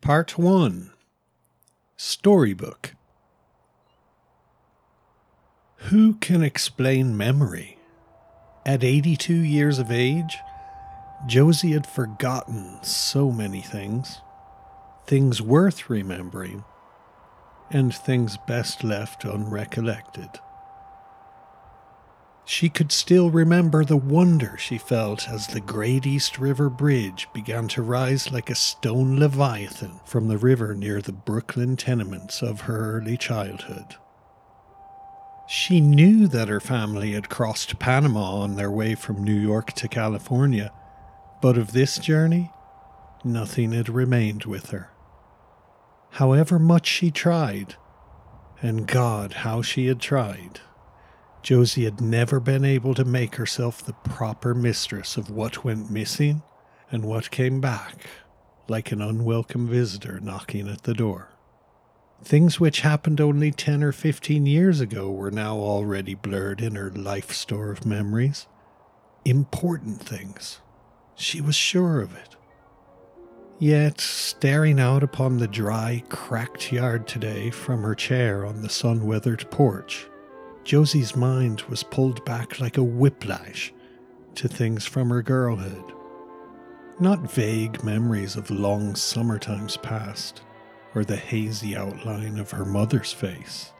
Part 1 Storybook Who can explain memory? At 82 years of age, Josie had forgotten so many things. Things worth remembering, and things best left unrecollected. She could still remember the wonder she felt as the Great East River Bridge began to rise like a stone leviathan from the river near the Brooklyn tenements of her early childhood. She knew that her family had crossed Panama on their way from New York to California, but of this journey, nothing had remained with her. However much she tried, and God, how she had tried, Josie had never been able to make herself the proper mistress of what went missing and what came back, like an unwelcome visitor knocking at the door. Things which happened only 10 or 15 years ago were now already blurred in her life store of memories. Important things. She was sure of it. Yet, staring out upon the dry, cracked yard today from her chair on the sun weathered porch, Josie's mind was pulled back like a whiplash to things from her girlhood. Not vague memories of long summer times past, or the hazy outline of her mother's face.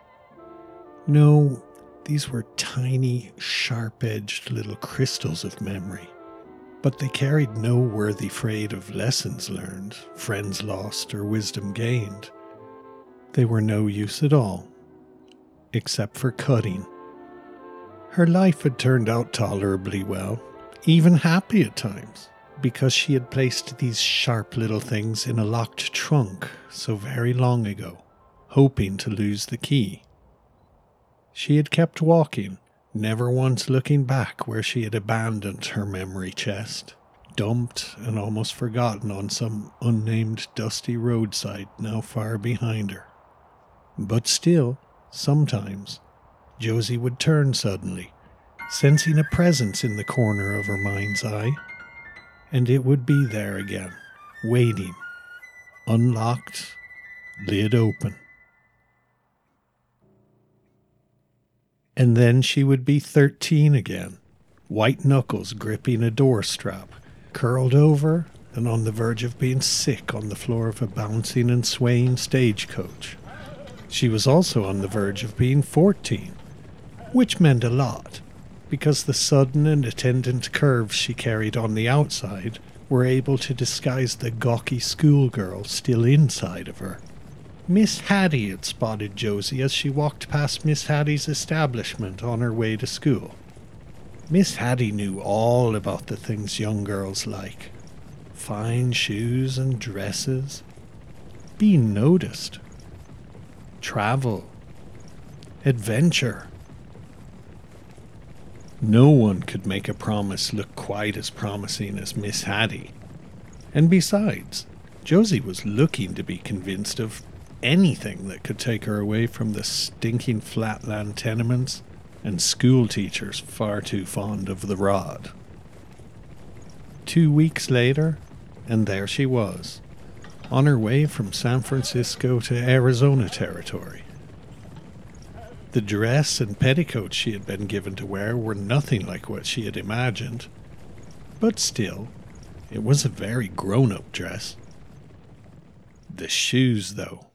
No, these were tiny, sharp edged little crystals of memory, but they carried no worthy freight of lessons learned, friends lost, or wisdom gained. They were no use at all except for cutting. Her life had turned out tolerably well, even happy at times, because she had placed these sharp little things in a locked trunk so very long ago, hoping to lose the key. She had kept walking, never once looking back where she had abandoned her memory chest, dumped and almost forgotten on some unnamed dusty roadside now far behind her. But still, Sometimes, Josie would turn suddenly, sensing a presence in the corner of her mind's eye, and it would be there again, waiting, unlocked, lid open. And then she would be 13 again, white knuckles gripping a door strap, curled over and on the verge of being sick on the floor of a bouncing and swaying stagecoach. She was also on the verge of being 14, which meant a lot, because the sudden and attendant curves she carried on the outside were able to disguise the gawky schoolgirl still inside of her. Miss Hattie had spotted Josie as she walked past Miss Hattie's establishment on her way to school. Miss Hattie knew all about the things young girls like fine shoes and dresses, being noticed, travel, adventure. No one could make a promise look quite as promising as Miss Hattie. And besides, Josie was looking to be convinced of anything that could take her away from the stinking flatland tenements and school teachers far too fond of the rod. Two weeks later, and there she was, on her way from San Francisco to Arizona territory. The dress and petticoat she had been given to wear were nothing like what she had imagined, but still, it was a very grown up dress. The shoes, though.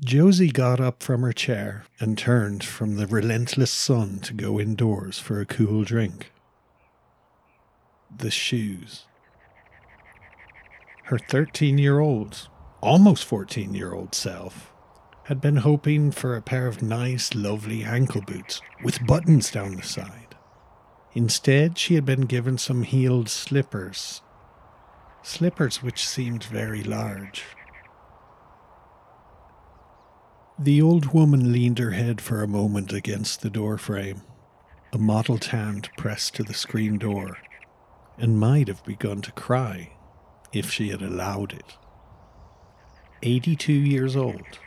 Josie got up from her chair and turned from the relentless sun to go indoors for a cool drink. The shoes her 13 year old, almost 14 year old self had been hoping for a pair of nice, lovely ankle boots with buttons down the side. Instead, she had been given some heeled slippers. Slippers which seemed very large. The old woman leaned her head for a moment against the door frame, a mottled hand pressed to the screen door, and might have begun to cry if she had allowed it. 82 years old,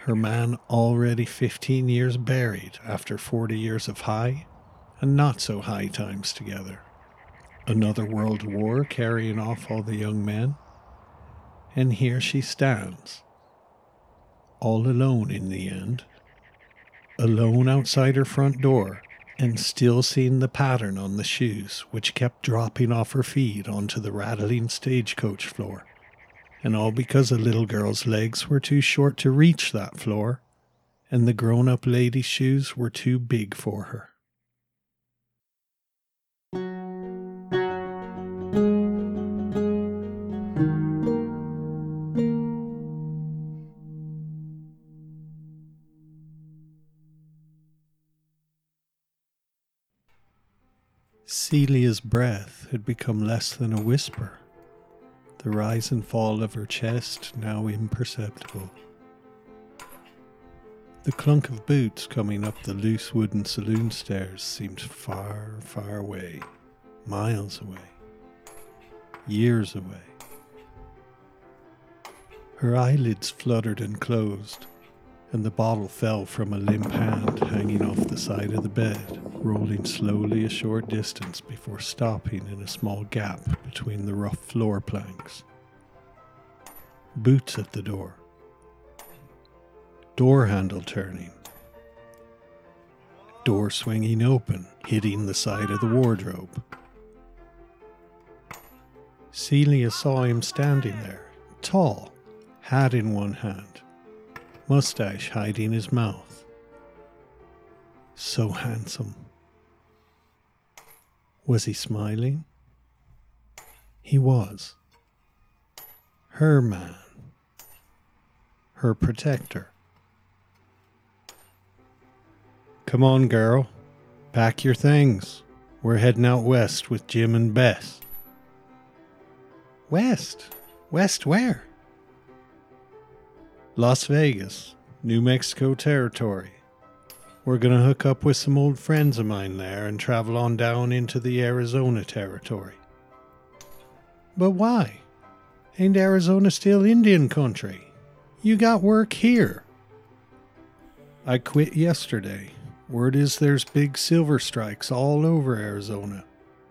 her man already 15 years buried after 40 years of high and not so high times together. Another world war carrying off all the young men, And here she stands, all alone in the end, alone outside her front door, and still seeing the pattern on the shoes which kept dropping off her feet onto the rattling stagecoach floor. And all because a little girl's legs were too short to reach that floor, and the grown up lady's shoes were too big for her. Celia's breath had become less than a whisper, the rise and fall of her chest now imperceptible. The clunk of boots coming up the loose wooden saloon stairs seemed far, far away, miles away, years away. Her eyelids fluttered and closed, and the bottle fell from a limp hand hanging off the side of the bed, rolling slowly a short distance before stopping in a small gap between the rough floor planks. Boots at the door. Door handle turning. Door swinging open, hitting the side of the wardrobe. Celia saw him standing there, tall, hat in one hand, mustache hiding his mouth. So handsome. Was he smiling? He was. Her man. Her protector. Come on, girl. Pack your things. We're heading out west with Jim and Bess. West? West where? Las Vegas, New Mexico territory. We're going to hook up with some old friends of mine there and travel on down into the Arizona territory. But why? Ain't Arizona still Indian country? You got work here. I quit yesterday. Word is there's big silver strikes all over Arizona.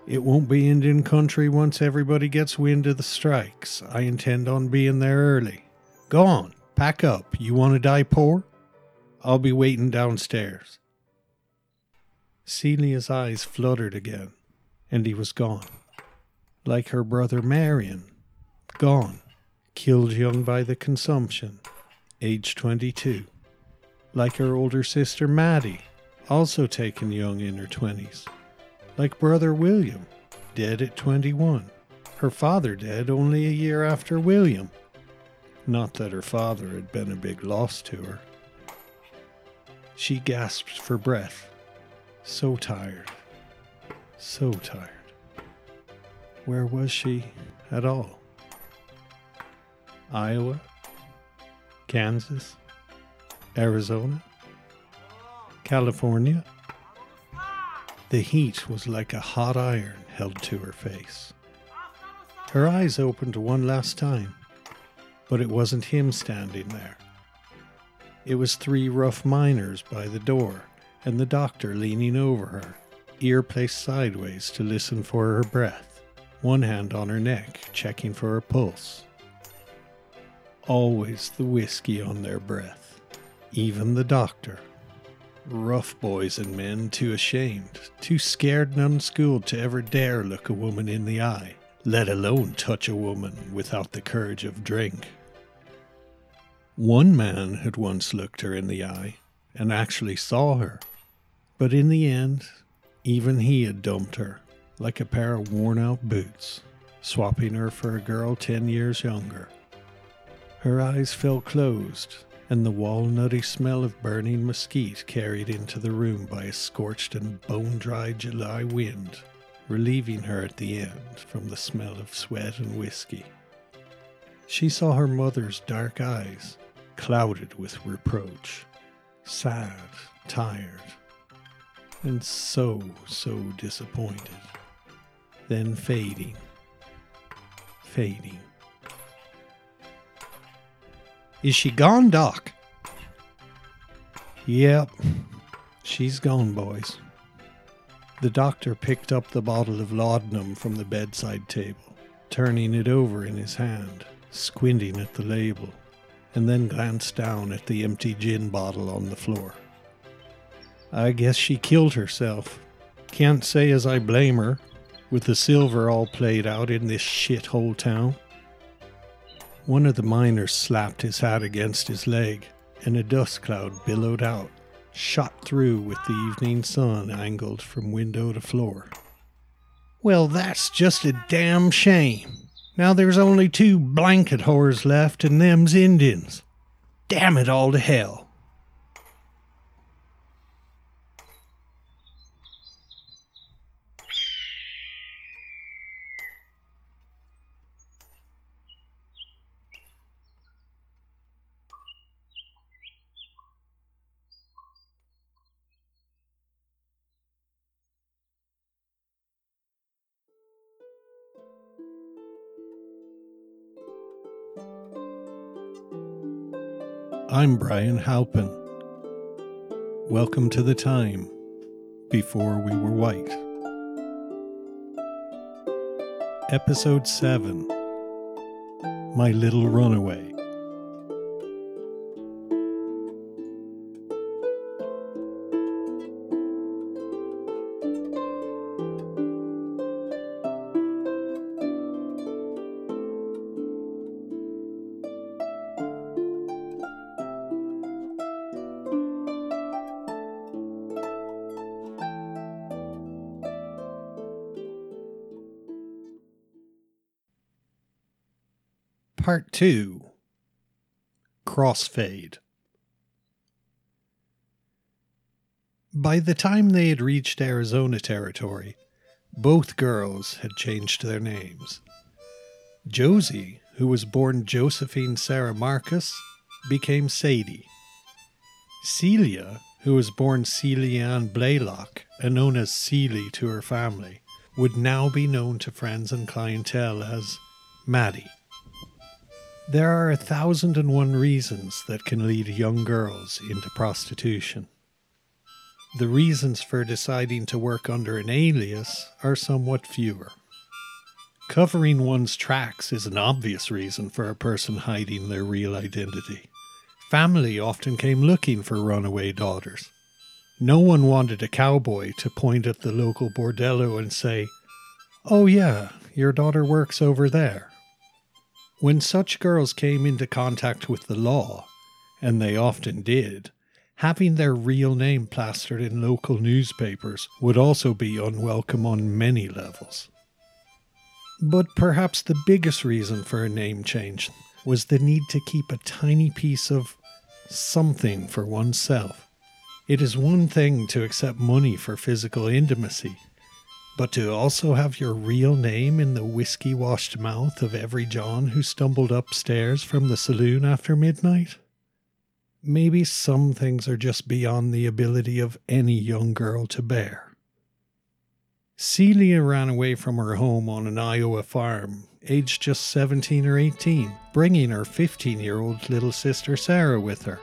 It won't be Indian country once everybody gets wind of the strikes. I intend on being there early. Go on. Pack up. You want to die poor? I'll be waiting downstairs. Celia's eyes fluttered again, and he was gone. Like her brother Marion. Gone. Killed young by the consumption. Age 22. Like her older sister Maddie. Also taken young in her 20s. Like brother William. Dead at 21. Her father dead only a year after William. Not that her father had been a big loss to her. She gasped for breath. So tired. So tired. Where was she at all? Iowa? Kansas? Arizona? California? The heat was like a hot iron held to her face. Her eyes opened one last time but it wasn't him standing there. It was three rough miners by the door, and the doctor leaning over her, ear placed sideways to listen for her breath, one hand on her neck, checking for her pulse. Always the whiskey on their breath, even the doctor. Rough boys and men too ashamed, too scared and unschooled to ever dare look a woman in the eye, let alone touch a woman without the courage of drink. One man had once looked her in the eye and actually saw her, but in the end, even he had dumped her like a pair of worn out boots, swapping her for a girl ten years younger. Her eyes fell closed, and the walnutty smell of burning mesquite carried into the room by a scorched and bone dry July wind, relieving her at the end from the smell of sweat and whiskey. She saw her mother's dark eyes clouded with reproach, sad, tired, and so, so disappointed. Then fading, fading. Is she gone, Doc? Yep, she's gone, boys. The doctor picked up the bottle of laudanum from the bedside table, turning it over in his hand squinting at the label, and then glanced down at the empty gin bottle on the floor. I guess she killed herself. Can't say as I blame her, with the silver all played out in this shithole town. One of the miners slapped his hat against his leg, and a dust cloud billowed out, shot through with the evening sun angled from window to floor. Well, that's just a damn shame. Now there's only two blanket whores left, and them's Indians. Damn it all to hell. I'm Brian Halpin. Welcome to the time before we were white. Episode 7 My Little Runaway. Part 2 Crossfade. By the time they had reached Arizona territory, both girls had changed their names. Josie, who was born Josephine Sarah Marcus, became Sadie. Celia, who was born Celia Ann Blaylock and known as Celie to her family, would now be known to friends and clientele as Mattie. There are a thousand and one reasons that can lead young girls into prostitution. The reasons for deciding to work under an alias are somewhat fewer. Covering one's tracks is an obvious reason for a person hiding their real identity. Family often came looking for runaway daughters. No one wanted a cowboy to point at the local bordello and say, Oh, yeah, your daughter works over there. When such girls came into contact with the law, and they often did, having their real name plastered in local newspapers would also be unwelcome on many levels. But perhaps the biggest reason for a name change was the need to keep a tiny piece of something for oneself. It is one thing to accept money for physical intimacy, but to also have your real name in the whiskey washed mouth of every John who stumbled upstairs from the saloon after midnight? Maybe some things are just beyond the ability of any young girl to bear. Celia ran away from her home on an Iowa farm, aged just 17 or 18, bringing her 15 year old little sister Sarah with her.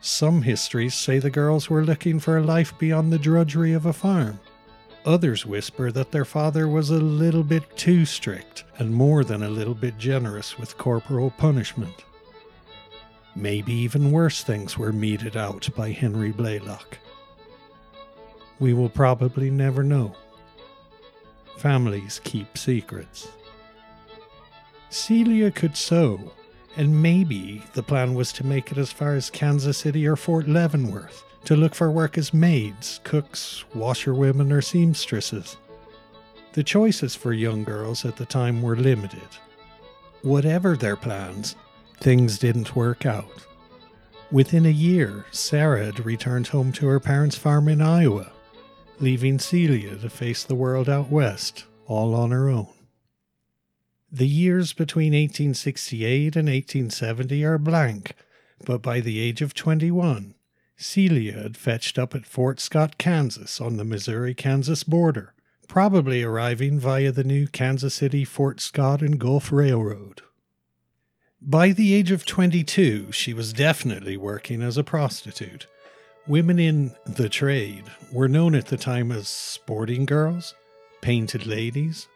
Some histories say the girls were looking for a life beyond the drudgery of a farm. Others whisper that their father was a little bit too strict and more than a little bit generous with corporal punishment. Maybe even worse things were meted out by Henry Blaylock. We will probably never know. Families keep secrets. Celia could sew, and maybe the plan was to make it as far as Kansas City or Fort Leavenworth to look for work as maids, cooks, washerwomen, or seamstresses. The choices for young girls at the time were limited. Whatever their plans, things didn't work out. Within a year, Sarah had returned home to her parents' farm in Iowa, leaving Celia to face the world out west, all on her own. The years between 1868 and 1870 are blank, but by the age of 21, Celia had fetched up at Fort Scott, Kansas, on the Missouri Kansas border, probably arriving via the new Kansas City, Fort Scott, and Gulf Railroad. By the age of 22, she was definitely working as a prostitute. Women in the trade were known at the time as sporting girls, painted ladies,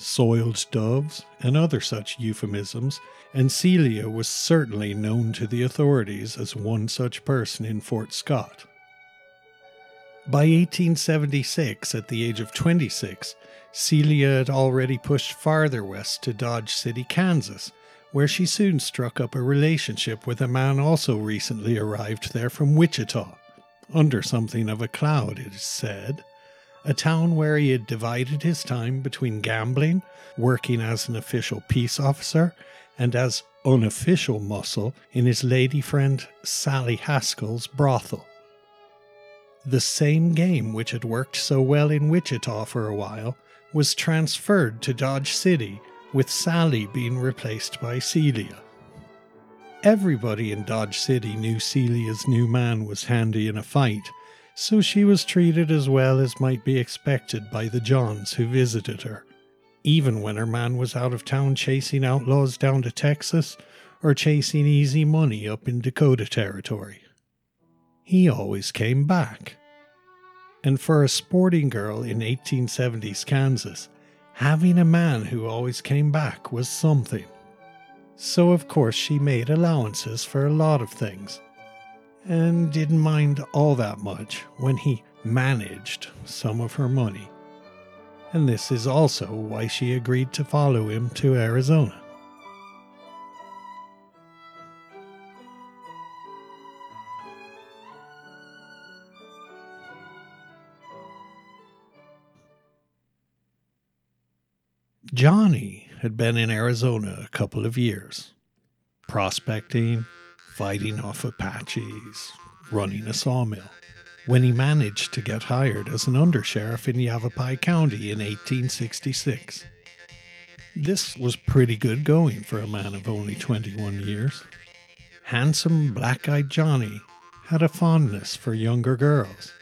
soiled doves, and other such euphemisms, and Celia was certainly known to the authorities as one such person in Fort Scott. By 1876, at the age of 26, Celia had already pushed farther west to Dodge City, Kansas, where she soon struck up a relationship with a man also recently arrived there from Wichita, under something of a cloud, it is said. A town where he had divided his time between gambling, working as an official peace officer, and as unofficial muscle in his lady friend Sally Haskell's brothel. The same game which had worked so well in Wichita for a while was transferred to Dodge City, with Sally being replaced by Celia. Everybody in Dodge City knew Celia's new man was handy in a fight, so she was treated as well as might be expected by the Johns who visited her, even when her man was out of town chasing outlaws down to Texas or chasing easy money up in Dakota Territory. He always came back and for a sporting girl in 1870s Kansas, having a man who always came back was something. So, of course, she made allowances for a lot of things, and didn't mind all that much when he managed some of her money. And this is also why she agreed to follow him to Arizona. Johnny had been in Arizona a couple of years, prospecting, fighting off Apaches, running a sawmill, when he managed to get hired as an undersheriff in Yavapai County in 1866. This was pretty good going for a man of only 21 years. Handsome, black eyed Johnny had a fondness for younger girls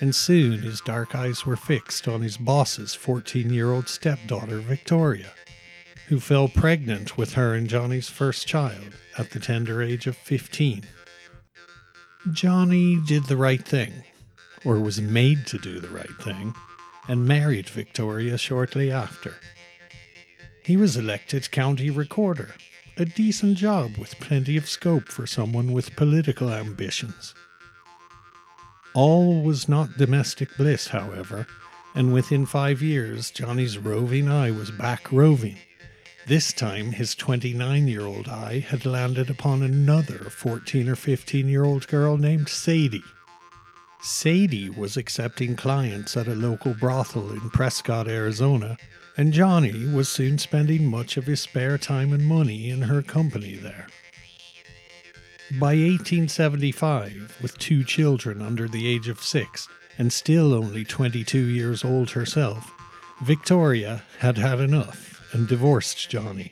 and soon his dark eyes were fixed on his boss's 14 year old stepdaughter, Victoria, who fell pregnant with her and Johnny's first child at the tender age of 15. Johnny did the right thing, or was made to do the right thing, and married Victoria shortly after. He was elected county recorder, a decent job with plenty of scope for someone with political ambitions. All was not domestic bliss, however, and within five years Johnny's roving eye was back roving. This time his 29 year old eye had landed upon another 14 or 15 year old girl named Sadie. Sadie was accepting clients at a local brothel in Prescott, Arizona, and Johnny was soon spending much of his spare time and money in her company there. By 1875, with two children under the age of six, and still only 22 years old herself, Victoria had had enough and divorced Johnny.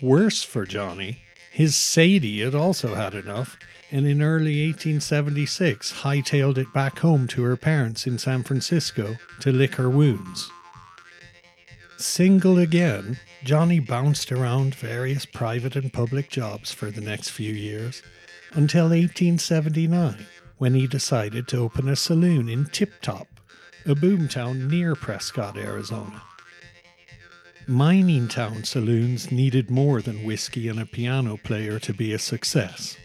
Worse for Johnny, his Sadie had also had enough, and in early 1876 hightailed it back home to her parents in San Francisco to lick her wounds. Single again, Johnny bounced around various private and public jobs for the next few years until 1879, when he decided to open a saloon in Tip Top, a boomtown near Prescott, Arizona. Mining town saloons needed more than whiskey and a piano player to be a success.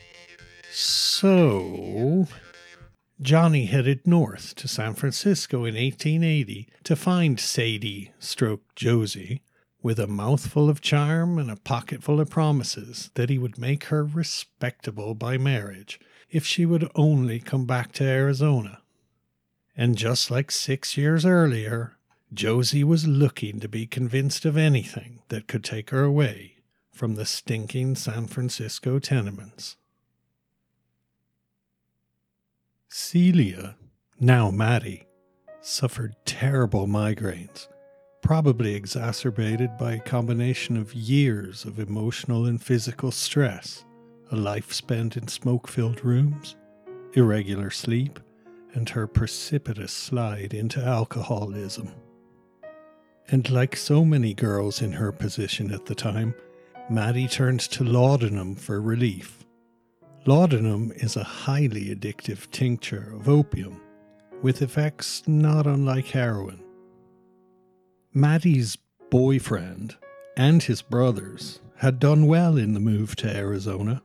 So, Johnny headed north to San Francisco in 1880 to find Sadie, stroke Josie, with a mouthful of charm and a pocketful of promises that he would make her respectable by marriage if she would only come back to Arizona. And just like six years earlier, Josie was looking to be convinced of anything that could take her away from the stinking San Francisco tenements. Celia, now Mattie, suffered terrible migraines probably exacerbated by a combination of years of emotional and physical stress, a life spent in smoke filled rooms, irregular sleep, and her precipitous slide into alcoholism. And like so many girls in her position at the time, Mattie turned to laudanum for relief. Laudanum is a highly addictive tincture of opium, with effects not unlike heroin. Mattie's boyfriend, and his brothers had done well in the move to Arizona,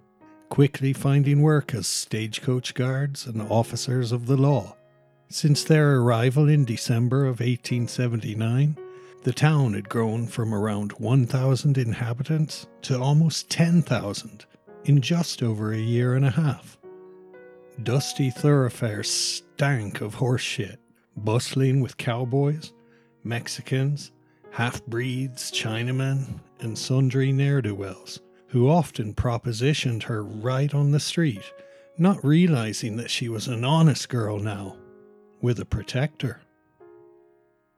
quickly finding work as stagecoach guards and officers of the law. Since their arrival in December of 1879, the town had grown from around 1,000 inhabitants to almost 10,000 in just over a year and a half. Dusty thoroughfares stank of horse shit, bustling with cowboys, Mexicans, half breeds, Chinamen, and sundry ne'er do wells, who often propositioned her right on the street, not realizing that she was an honest girl now, with a protector.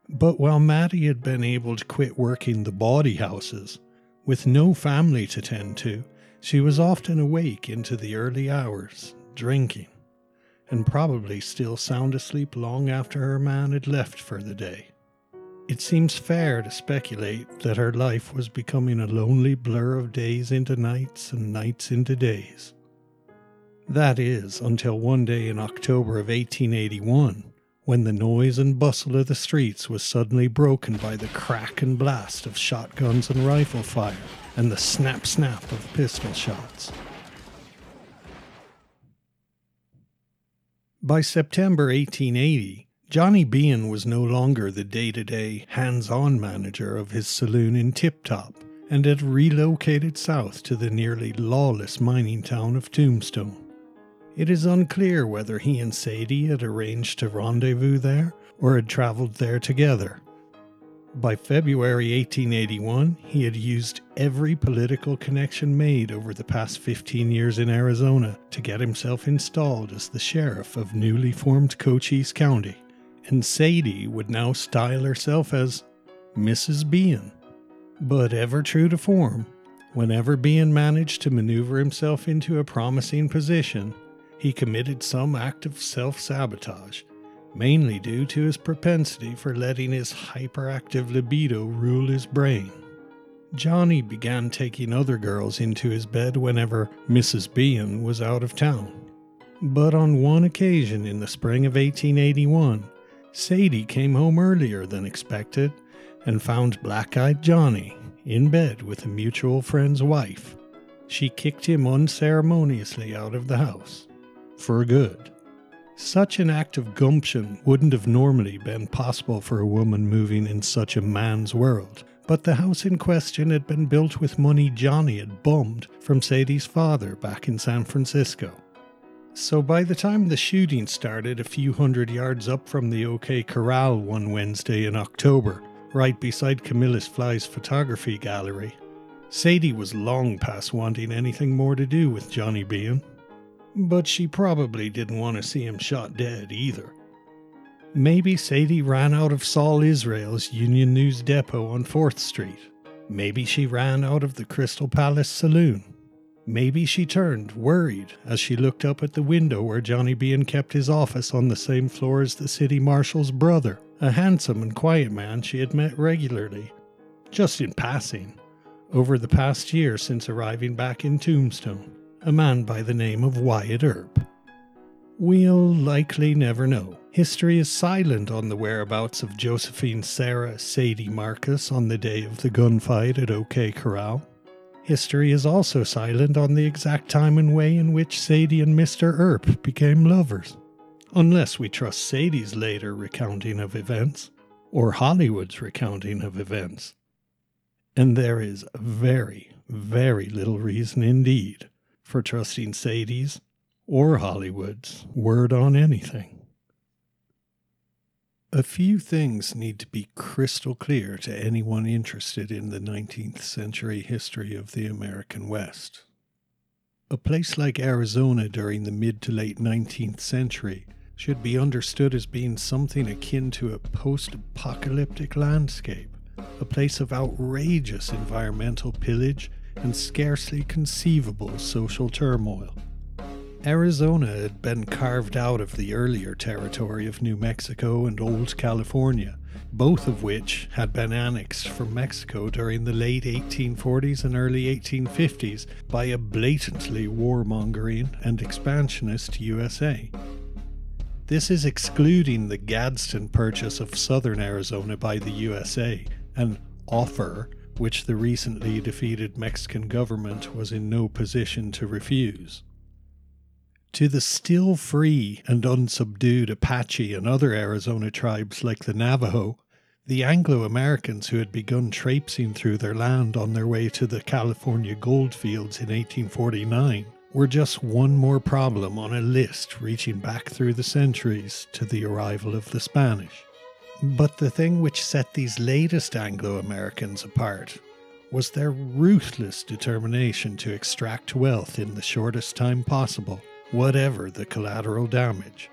But while Mattie had been able to quit working the bawdy houses, with no family to tend to, she was often awake into the early hours, drinking, and probably still sound asleep long after her man had left for the day. It seems fair to speculate that her life was becoming a lonely blur of days into nights and nights into days. That is, until one day in October of 1881, when the noise and bustle of the streets was suddenly broken by the crack and blast of shotguns and rifle fire and the snap snap of pistol shots. By September 1880, Johnny Behan was no longer the day to day, hands on manager of his saloon in Tip Top and had relocated south to the nearly lawless mining town of Tombstone. It is unclear whether he and Sadie had arranged to rendezvous there or had travelled there together. By February 1881, he had used every political connection made over the past 15 years in Arizona to get himself installed as the sheriff of newly formed Cochise County and Sadie would now style herself as Mrs. Behan. But ever true to form, whenever Behan managed to maneuver himself into a promising position, he committed some act of self sabotage, mainly due to his propensity for letting his hyperactive libido rule his brain. Johnny began taking other girls into his bed whenever Mrs. Behan was out of town. But on one occasion in the spring of 1881, Sadie came home earlier than expected and found Black Eyed Johnny in bed with a mutual friend's wife. She kicked him unceremoniously out of the house. For good. Such an act of gumption wouldn't have normally been possible for a woman moving in such a man's world, but the house in question had been built with money Johnny had bummed from Sadie's father back in San Francisco. So by the time the shooting started a few hundred yards up from the OK Corral one Wednesday in October, right beside Camillus Fly's photography gallery, Sadie was long past wanting anything more to do with Johnny Behan. But she probably didn't want to see him shot dead either. Maybe Sadie ran out of Saul Israel's Union News Depot on 4th Street. Maybe she ran out of the Crystal Palace Saloon. Maybe she turned, worried, as she looked up at the window where Johnny Behan kept his office on the same floor as the city marshal's brother, a handsome and quiet man she had met regularly, just in passing, over the past year since arriving back in Tombstone, a man by the name of Wyatt Earp. We'll likely never know. History is silent on the whereabouts of Josephine Sarah Sadie Marcus on the day of the gunfight at OK Corral. History is also silent on the exact time and way in which Sadie and Mr. Earp became lovers, unless we trust Sadie's later recounting of events, or Hollywood's recounting of events. And there is very, very little reason indeed for trusting Sadie's or Hollywood's word on anything. A few things need to be crystal clear to anyone interested in the 19th century history of the American West. A place like Arizona during the mid to late 19th century should be understood as being something akin to a post apocalyptic landscape, a place of outrageous environmental pillage and scarcely conceivable social turmoil. Arizona had been carved out of the earlier territory of New Mexico and Old California, both of which had been annexed from Mexico during the late 1840s and early 1850s by a blatantly warmongering and expansionist USA. This is excluding the Gadsden purchase of southern Arizona by the USA an offer, which the recently defeated Mexican government was in no position to refuse. To the still free and unsubdued Apache and other Arizona tribes like the Navajo, the Anglo Americans who had begun traipsing through their land on their way to the California goldfields in 1849 were just one more problem on a list reaching back through the centuries to the arrival of the Spanish. But the thing which set these latest Anglo Americans apart was their ruthless determination to extract wealth in the shortest time possible, whatever the collateral damage.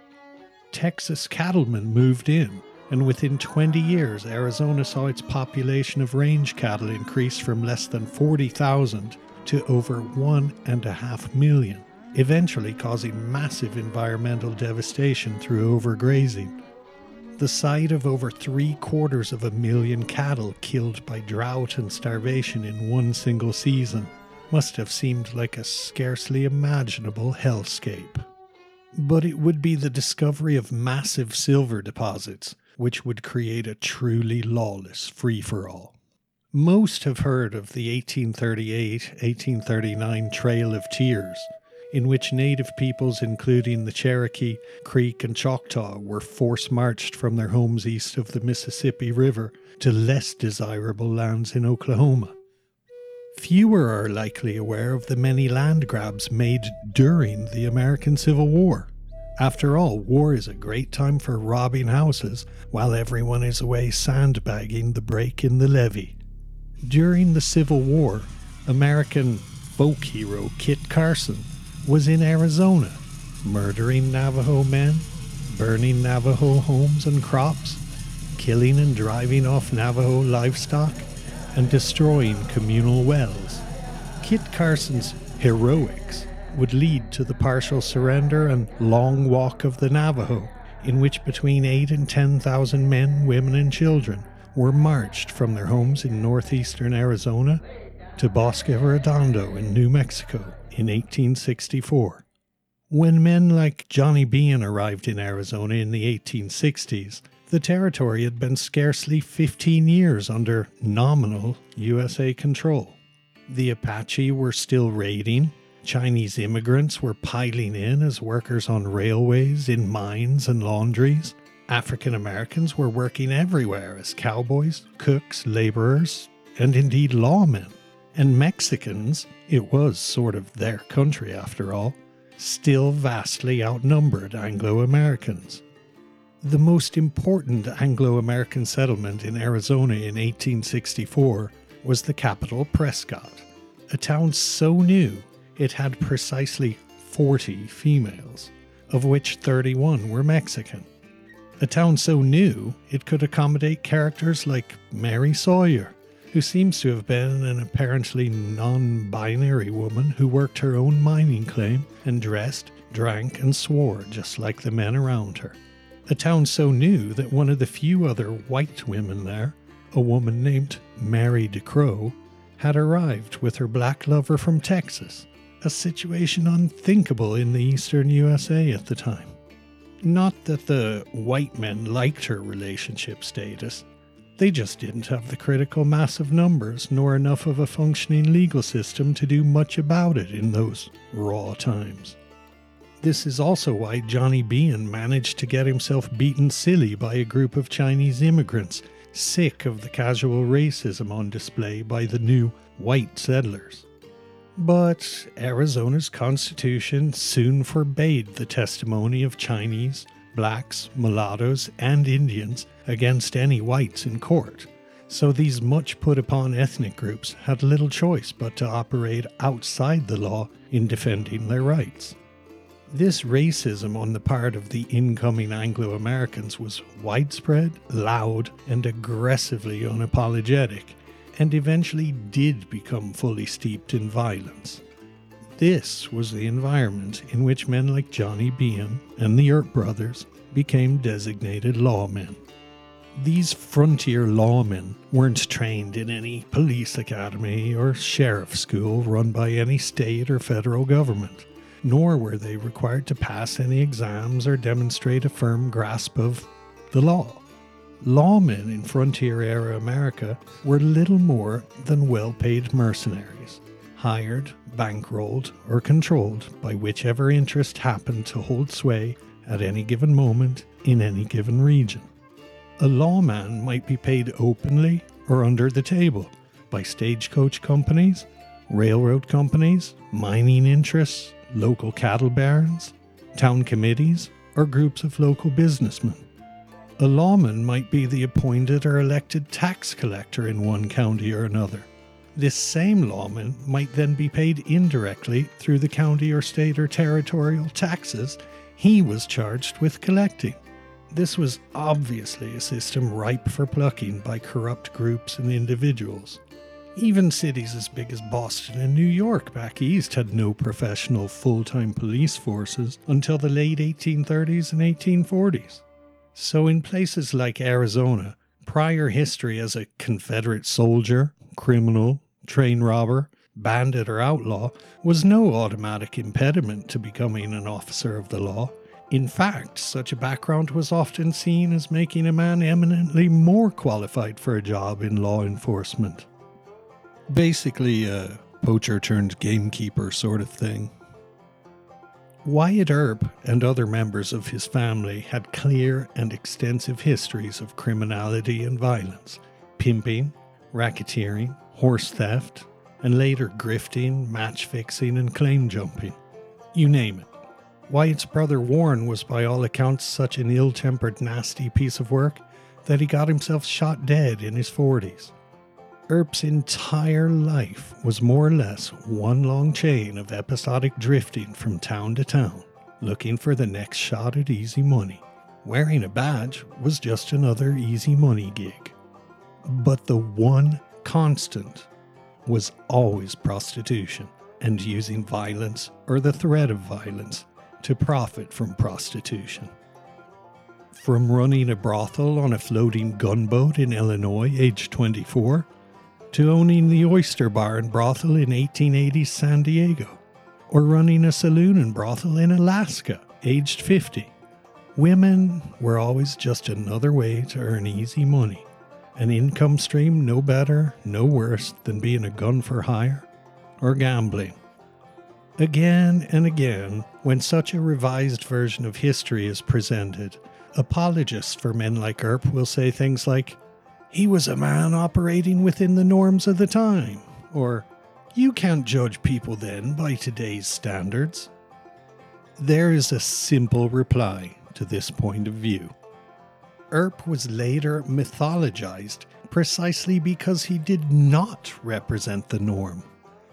Texas cattlemen moved in, and within 20 years, Arizona saw its population of range cattle increase from less than 40,000 to over one and a half million, eventually causing massive environmental devastation through overgrazing. The sight of over three quarters of a million cattle killed by drought and starvation in one single season must have seemed like a scarcely imaginable hellscape. But it would be the discovery of massive silver deposits which would create a truly lawless free for all. Most have heard of the 1838 1839 Trail of Tears, in which native peoples, including the Cherokee, Creek, and Choctaw, were force marched from their homes east of the Mississippi River to less desirable lands in Oklahoma. Fewer are likely aware of the many land grabs made during the American Civil War. After all, war is a great time for robbing houses while everyone is away sandbagging the break in the levee. During the Civil War, American folk hero Kit Carson was in Arizona, murdering Navajo men, burning Navajo homes and crops, killing and driving off Navajo livestock, and destroying communal wells. Kit Carson's heroics would lead to the partial surrender and long walk of the Navajo, in which between 8 and 10,000 men, women, and children were marched from their homes in northeastern Arizona to Bosque Redondo in New Mexico in 1864. When men like Johnny Behan arrived in Arizona in the 1860s, the territory had been scarcely 15 years under nominal USA control. The Apache were still raiding, Chinese immigrants were piling in as workers on railways, in mines, and laundries, African Americans were working everywhere as cowboys, cooks, laborers, and indeed lawmen. And Mexicans, it was sort of their country after all, still vastly outnumbered Anglo Americans. The most important Anglo American settlement in Arizona in 1864 was the capital Prescott, a town so new it had precisely 40 females, of which 31 were Mexican. A town so new, it could accommodate characters like Mary Sawyer, who seems to have been an apparently non binary woman who worked her own mining claim and dressed, drank, and swore just like the men around her. A town so new that one of the few other white women there, a woman named Mary DeCrow, had arrived with her black lover from Texas, a situation unthinkable in the eastern USA at the time. Not that the white men liked her relationship status. They just didn't have the critical mass of numbers nor enough of a functioning legal system to do much about it in those raw times. This is also why Johnny Behan managed to get himself beaten silly by a group of Chinese immigrants, sick of the casual racism on display by the new white settlers. But Arizona's constitution soon forbade the testimony of Chinese, blacks, mulattoes, and Indians against any whites in court, so these much put upon ethnic groups had little choice but to operate outside the law in defending their rights. This racism on the part of the incoming Anglo Americans was widespread, loud, and aggressively unapologetic, and eventually did become fully steeped in violence. This was the environment in which men like Johnny Behan and the Earp brothers became designated lawmen. These frontier lawmen weren't trained in any police academy or sheriff school run by any state or federal government, nor were they required to pass any exams or demonstrate a firm grasp of the law. lawmen in frontier era America were little more than well paid mercenaries, hired, bankrolled, or controlled by whichever interest happened to hold sway at any given moment in any given region. A lawman might be paid openly or under the table by stagecoach companies, railroad companies, mining interests, local cattle barons, town committees, or groups of local businessmen. A lawman might be the appointed or elected tax collector in one county or another. This same lawman might then be paid indirectly through the county or state or territorial taxes he was charged with collecting. This was obviously a system ripe for plucking by corrupt groups and individuals. Even cities as big as Boston and New York back east had no professional full time police forces until the late 1830s and 1840s. So, in places like Arizona, prior history as a Confederate soldier, criminal, train robber, bandit, or outlaw was no automatic impediment to becoming an officer of the law. In fact, such a background was often seen as making a man eminently more qualified for a job in law enforcement basically a poacher turned gamekeeper sort of thing. Wyatt Earp and other members of his family had clear and extensive histories of criminality and violence, pimping, racketeering, horse theft, and later grifting, match fixing, and claim jumping. You name it. Wyatt's brother Warren was, by all accounts, such an ill tempered, nasty piece of work that he got himself shot dead in his 40s. Earp's entire life was more or less one long chain of episodic drifting from town to town, looking for the next shot at easy money. Wearing a badge was just another easy money gig. But the one constant was always prostitution and using violence or the threat of violence to profit from prostitution. From running a brothel on a floating gunboat in Illinois, age 24, to owning the oyster bar and brothel in 1880's San Diego, or running a saloon and brothel in Alaska, aged 50. Women were always just another way to earn easy money, an income stream no better, no worse than being a gun for hire or gambling. Again and again, when such a revised version of history is presented, apologists for men like Earp will say things like, he was a man operating within the norms of the time. Or, you can't judge people then by today's standards. There is a simple reply to this point of view. Earp was later mythologized precisely because he did not represent the norm.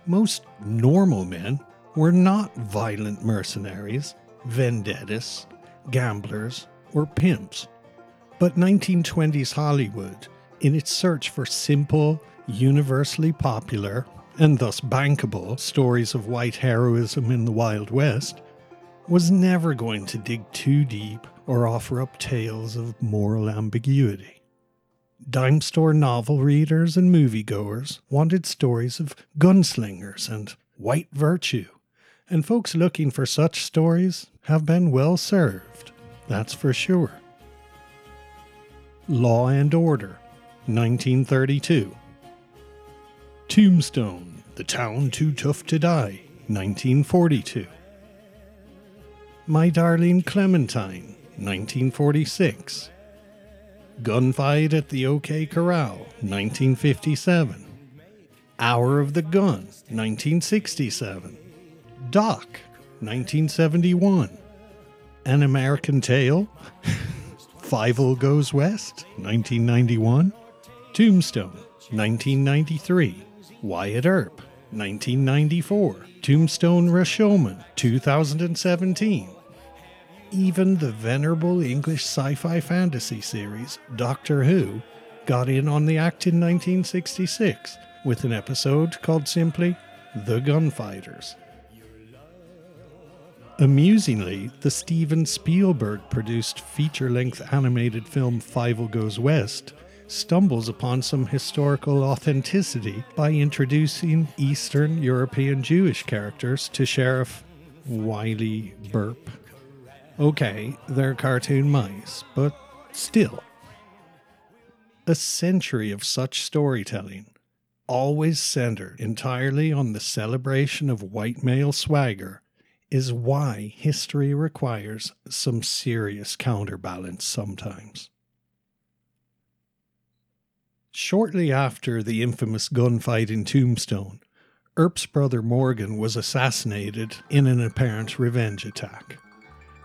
Most normal men were not violent mercenaries, vendettas, gamblers, or pimps. But 1920s Hollywood in its search for simple, universally popular, and thus bankable stories of white heroism in the Wild West, was never going to dig too deep or offer up tales of moral ambiguity. Dime store novel readers and moviegoers wanted stories of gunslingers and white virtue, and folks looking for such stories have been well served, that's for sure. Law and Order 1932. Tombstone, The Town Too Tough to Die, 1942. My Darling Clementine, 1946. Gunfight at the OK Corral, 1957. Hour of the Gun, 1967. Doc, 1971. An American Tale, Fievel Goes West, 1991. Tombstone, 1993. Wyatt Earp, 1994. Tombstone Rashomon, 2017. Even the venerable English sci fi fantasy series, Doctor Who, got in on the act in 1966 with an episode called simply The Gunfighters. Amusingly, the Steven Spielberg produced feature length animated film Fievel Goes West stumbles upon some historical authenticity by introducing Eastern European Jewish characters to Sheriff Wiley Burp. Okay, they're cartoon mice, but still. A century of such storytelling, always centered entirely on the celebration of white male swagger, is why history requires some serious counterbalance sometimes. Shortly after the infamous gunfight in Tombstone, Earp's brother Morgan was assassinated in an apparent revenge attack.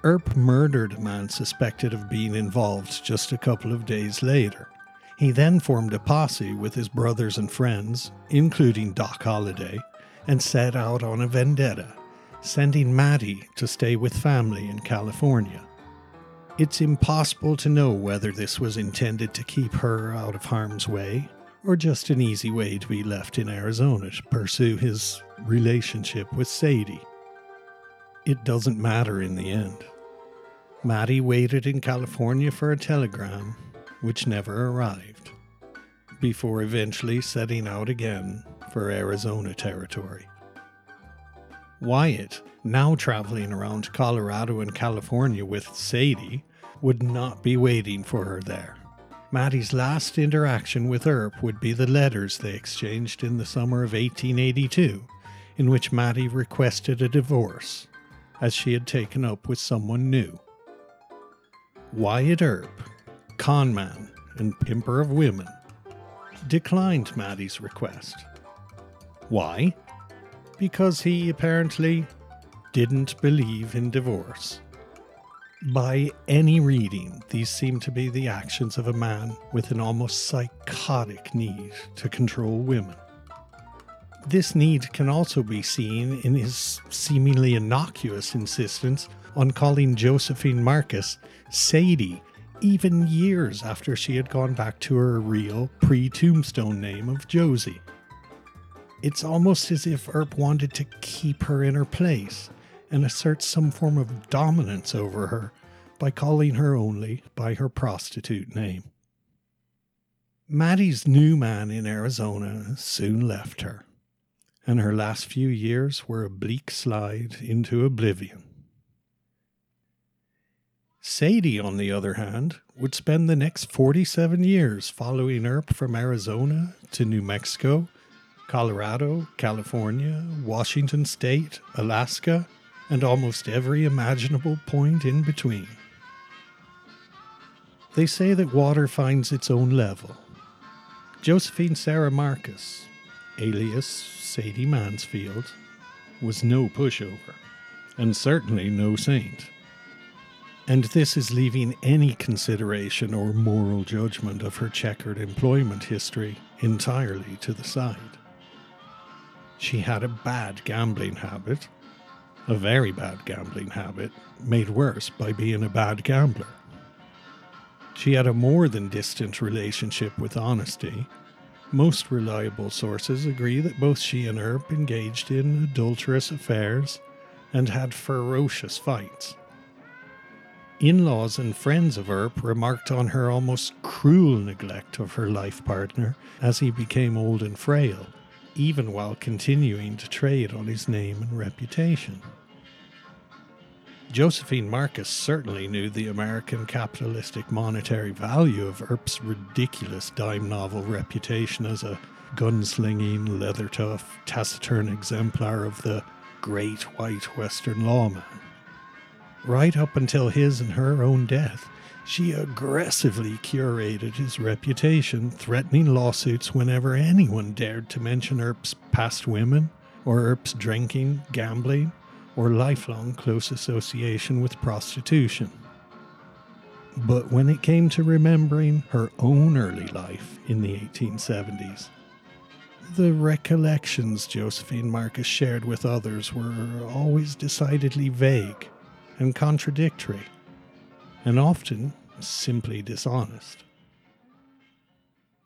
Earp murdered a man suspected of being involved just a couple of days later. He then formed a posse with his brothers and friends, including Doc Holliday, and set out on a vendetta, sending Mattie to stay with family in California. It's impossible to know whether this was intended to keep her out of harm's way, or just an easy way to be left in Arizona to pursue his relationship with Sadie. It doesn't matter in the end. Mattie waited in California for a telegram, which never arrived, before eventually setting out again for Arizona territory. Wyatt, now traveling around Colorado and California with Sadie, would not be waiting for her there. Mattie's last interaction with Earp would be the letters they exchanged in the summer of 1882, in which Mattie requested a divorce, as she had taken up with someone new. Wyatt Earp, conman and pimper of women, declined Mattie's request. Why? Because he apparently didn't believe in divorce. By any reading, these seem to be the actions of a man with an almost psychotic need to control women. This need can also be seen in his seemingly innocuous insistence on calling Josephine Marcus Sadie, even years after she had gone back to her real pre tombstone name of Josie. It's almost as if Earp wanted to keep her in her place and assert some form of dominance over her by calling her only by her prostitute name. Mattie's new man in Arizona soon left her, and her last few years were a bleak slide into oblivion. Sadie, on the other hand, would spend the next 47 years following Earp from Arizona to New Mexico Colorado, California, Washington State, Alaska, and almost every imaginable point in between. They say that water finds its own level. Josephine Sarah Marcus, alias Sadie Mansfield, was no pushover, and certainly no saint. And this is leaving any consideration or moral judgment of her checkered employment history entirely to the side. She had a bad gambling habit, a very bad gambling habit, made worse by being a bad gambler. She had a more than distant relationship with honesty. Most reliable sources agree that both she and Earp engaged in adulterous affairs and had ferocious fights. In laws and friends of Earp remarked on her almost cruel neglect of her life partner as he became old and frail even while continuing to trade on his name and reputation. Josephine Marcus certainly knew the American capitalistic monetary value of Earp's ridiculous dime novel reputation as a gunslinging, leather tough, taciturn exemplar of the great white Western lawman. Right up until his and her own death, she aggressively curated his reputation, threatening lawsuits whenever anyone dared to mention Earp's past women, or Earp's drinking, gambling, or lifelong close association with prostitution. But when it came to remembering her own early life in the 1870s, the recollections Josephine Marcus shared with others were always decidedly vague and contradictory and often simply dishonest.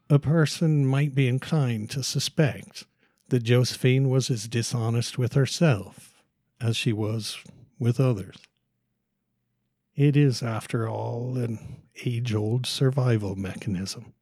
A person might be inclined to suspect that Josephine was as dishonest with herself as she was with others. It is, after all, an age old survival mechanism.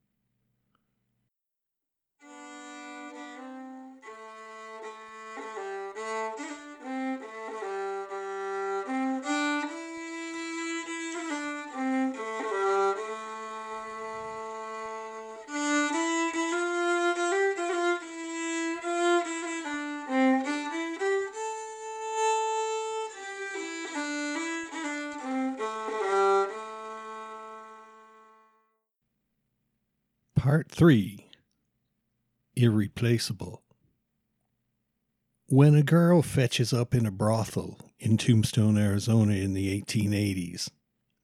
Part 3 Irreplaceable. When a girl fetches up in a brothel in Tombstone, Arizona in the 1880s,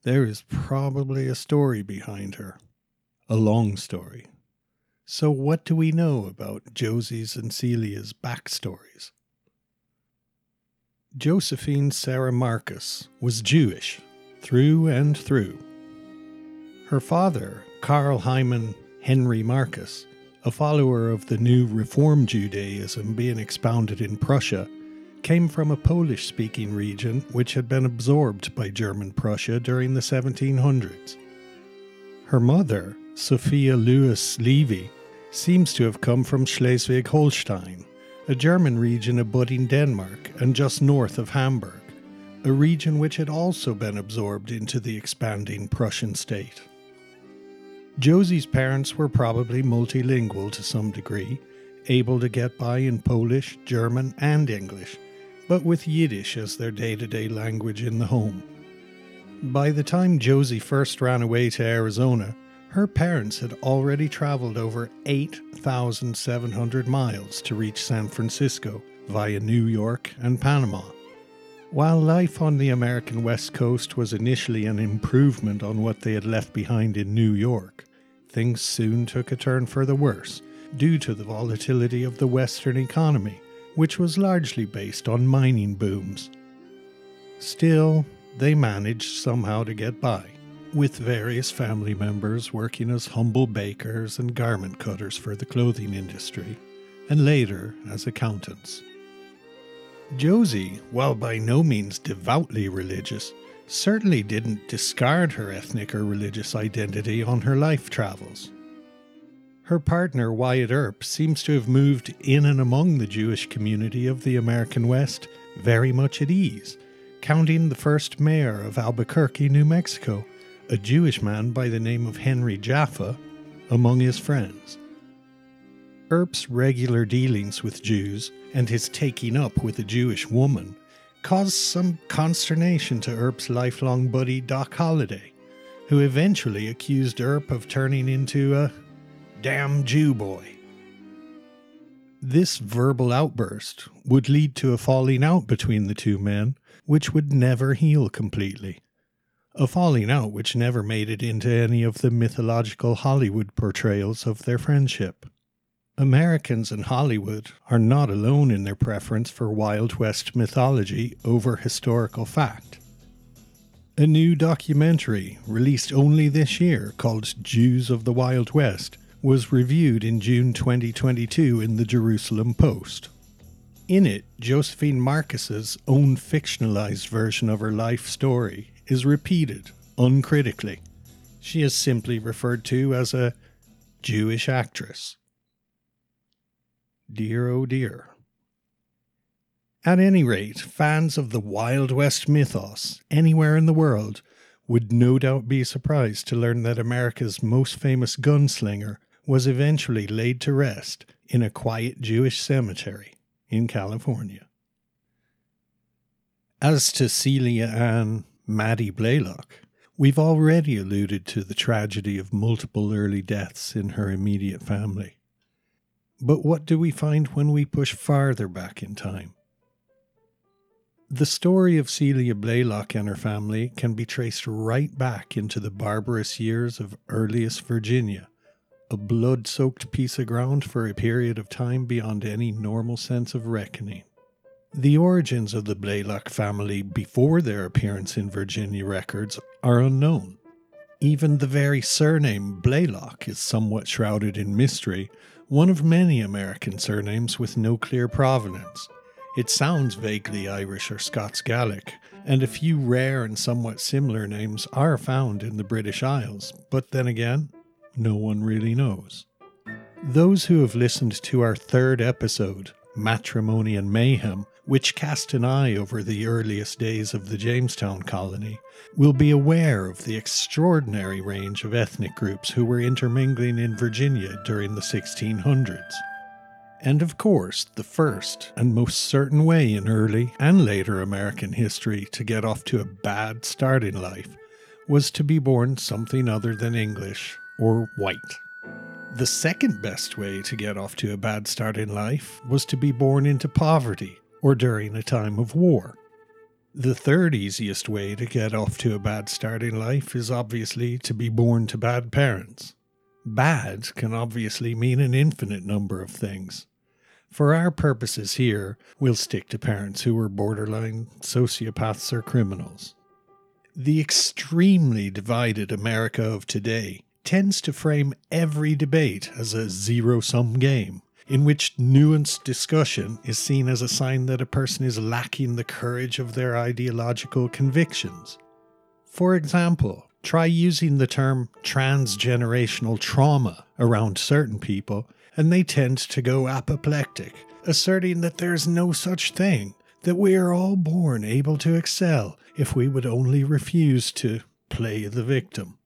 there is probably a story behind her. A long story. So, what do we know about Josie's and Celia's backstories? Josephine Sarah Marcus was Jewish through and through. Her father, Karl Hyman Henry Marcus, a follower of the new Reform Judaism being expounded in Prussia, came from a Polish speaking region which had been absorbed by German Prussia during the 1700s. Her mother, Sophia Louis Levy, seems to have come from Schleswig Holstein, a German region abutting Denmark and just north of Hamburg, a region which had also been absorbed into the expanding Prussian state. Josie's parents were probably multilingual to some degree, able to get by in Polish, German, and English, but with Yiddish as their day to day language in the home. By the time Josie first ran away to Arizona, her parents had already traveled over 8,700 miles to reach San Francisco via New York and Panama. While life on the American West Coast was initially an improvement on what they had left behind in New York, things soon took a turn for the worse due to the volatility of the Western economy, which was largely based on mining booms. Still, they managed somehow to get by, with various family members working as humble bakers and garment cutters for the clothing industry, and later as accountants. Josie, while by no means devoutly religious, certainly didn't discard her ethnic or religious identity on her life travels. Her partner, Wyatt Earp, seems to have moved in and among the Jewish community of the American West very much at ease, counting the first mayor of Albuquerque, New Mexico, a Jewish man by the name of Henry Jaffa, among his friends. Earp's regular dealings with Jews and his taking up with a Jewish woman caused some consternation to Earp's lifelong buddy Doc Holliday, who eventually accused Earp of turning into a damn Jew boy. This verbal outburst would lead to a falling out between the two men, which would never heal completely. A falling out which never made it into any of the mythological Hollywood portrayals of their friendship. Americans in Hollywood are not alone in their preference for Wild West mythology over historical fact. A new documentary, released only this year, called Jews of the Wild West, was reviewed in June 2022 in the Jerusalem Post. In it, Josephine Marcus's own fictionalized version of her life story is repeated uncritically. She is simply referred to as a Jewish actress. Dear oh dear. At any rate, fans of the Wild West mythos anywhere in the world would no doubt be surprised to learn that America's most famous gunslinger was eventually laid to rest in a quiet Jewish cemetery in California. As to Celia Ann Mattie Blaylock, we've already alluded to the tragedy of multiple early deaths in her immediate family. But what do we find when we push farther back in time? The story of Celia Blaylock and her family can be traced right back into the barbarous years of earliest Virginia, a blood soaked piece of ground for a period of time beyond any normal sense of reckoning. The origins of the Blaylock family before their appearance in Virginia records are unknown. Even the very surname Blaylock is somewhat shrouded in mystery, one of many American surnames with no clear provenance. It sounds vaguely Irish or Scots Gaelic, and a few rare and somewhat similar names are found in the British Isles, but then again, no one really knows. Those who have listened to our third episode, Matrimony and Mayhem, which cast an eye over the earliest days of the Jamestown colony, will be aware of the extraordinary range of ethnic groups who were intermingling in Virginia during the 1600s. And of course, the first and most certain way in early and later American history to get off to a bad start in life was to be born something other than English or white. The second best way to get off to a bad start in life was to be born into poverty or during a time of war. The third easiest way to get off to a bad start in life is obviously to be born to bad parents. Bad can obviously mean an infinite number of things. For our purposes here, we'll stick to parents who were borderline sociopaths or criminals. The extremely divided America of today tends to frame every debate as a zero sum game in which nuanced discussion is seen as a sign that a person is lacking the courage of their ideological convictions. For example, try using the term transgenerational trauma around certain people, and they tend to go apoplectic, asserting that there's no such thing, that we are all born able to excel if we would only refuse to play the victim.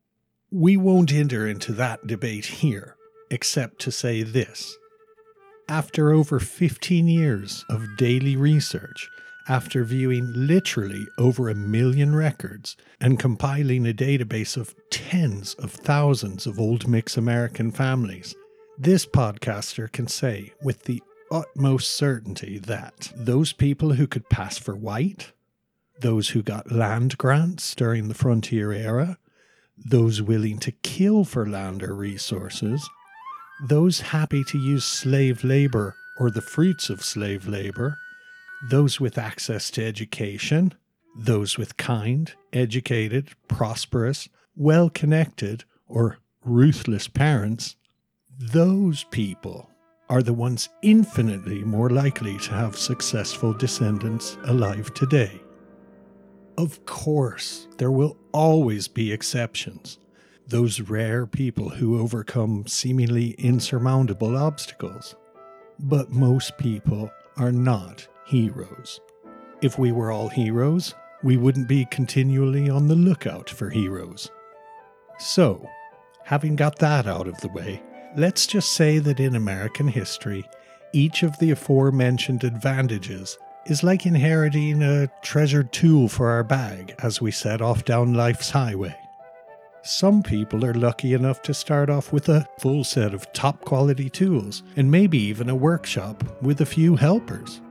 We won't enter into that debate here, except to say this. After over 15 years of daily research, after viewing literally over a million records and compiling a database of tens of thousands of old mix American families, this podcaster can say with the utmost certainty that those people who could pass for white, those who got land grants during the frontier era, those willing to kill for land or resources, those happy to use slave labor or the fruits of slave labor, those with access to education, those with kind, educated, prosperous, well connected, or ruthless parents, those people are the ones infinitely more likely to have successful descendants alive today. Of course, there will always be exceptions those rare people who overcome seemingly insurmountable obstacles. But most people are not heroes. If we were all heroes, we wouldn't be continually on the lookout for heroes. So, having got that out of the way, let's just say that in American history, each of the aforementioned advantages is like inheriting a treasured tool for our bag as we set off down life's highway. Some people are lucky enough to start off with a full set of top quality tools and maybe even a workshop with a few helpers.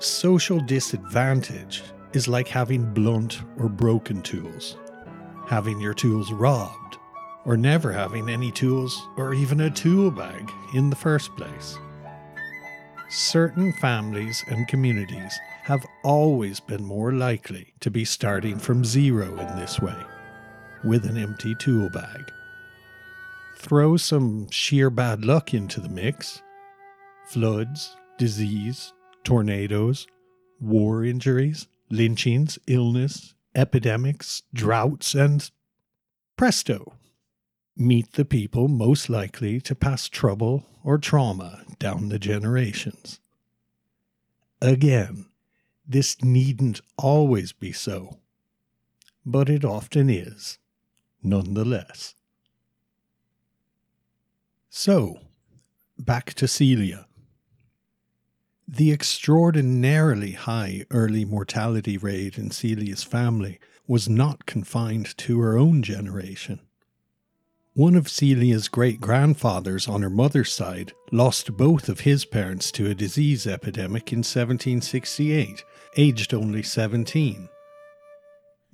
Social disadvantage is like having blunt or broken tools, having your tools robbed, or never having any tools or even a tool bag in the first place. Certain families and communities have always been more likely to be starting from zero in this way with an empty tool bag. Throw some sheer bad luck into the mix floods, disease, tornadoes, war injuries, lynchings, illness, epidemics, droughts, and presto! Meet the people most likely to pass trouble or trauma down the generations. Again, this needn't always be so, but it often is nonetheless. So, back to Celia. The extraordinarily high early mortality rate in Celia's family was not confined to her own generation. One of Celia's great grandfathers on her mother's side lost both of his parents to a disease epidemic in 1768, aged only 17.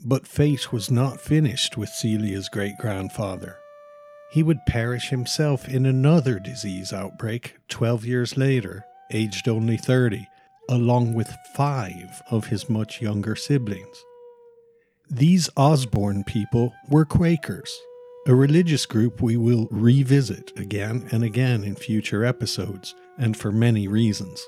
But fate was not finished with Celia's great grandfather. He would perish himself in another disease outbreak 12 years later, aged only 30, along with five of his much younger siblings. These Osborne people were Quakers, a religious group we will revisit again and again in future episodes, and for many reasons.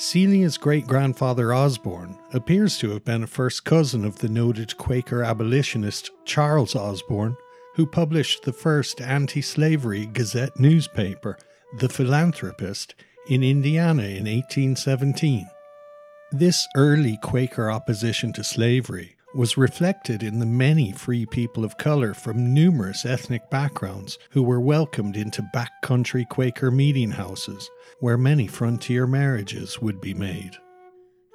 Celia's great grandfather Osborne appears to have been a first cousin of the noted Quaker abolitionist Charles Osborne, who published the first anti slavery Gazette newspaper, The Philanthropist, in Indiana in 1817. This early Quaker opposition to slavery was reflected in the many free people of color from numerous ethnic backgrounds who were welcomed into backcountry Quaker meeting houses, where many frontier marriages would be made.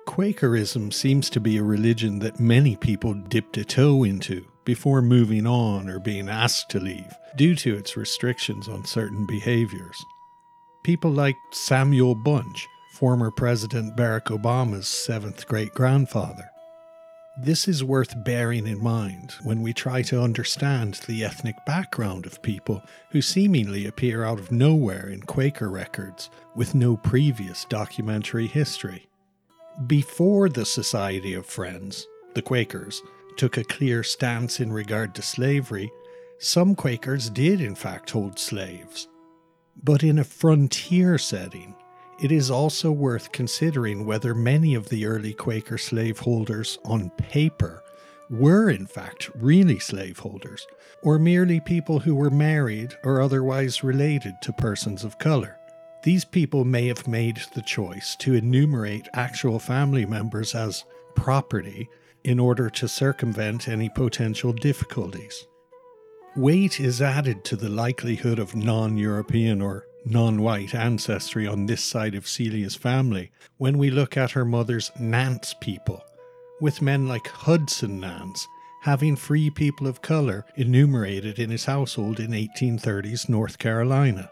Quakerism seems to be a religion that many people dipped a toe into before moving on or being asked to leave due to its restrictions on certain behaviors. People like Samuel Bunch, former President Barack Obama's seventh great grandfather. This is worth bearing in mind when we try to understand the ethnic background of people who seemingly appear out of nowhere in Quaker records with no previous documentary history. Before the Society of Friends, the Quakers, took a clear stance in regard to slavery, some Quakers did in fact hold slaves. But in a frontier setting, it is also worth considering whether many of the early Quaker slaveholders on paper were in fact really slaveholders, or merely people who were married or otherwise related to persons of colour. These people may have made the choice to enumerate actual family members as property in order to circumvent any potential difficulties. Weight is added to the likelihood of non European or non white ancestry on this side of Celia's family when we look at her mother's Nance people, with men like Hudson Nance having free people of colour enumerated in his household in 1830s North Carolina.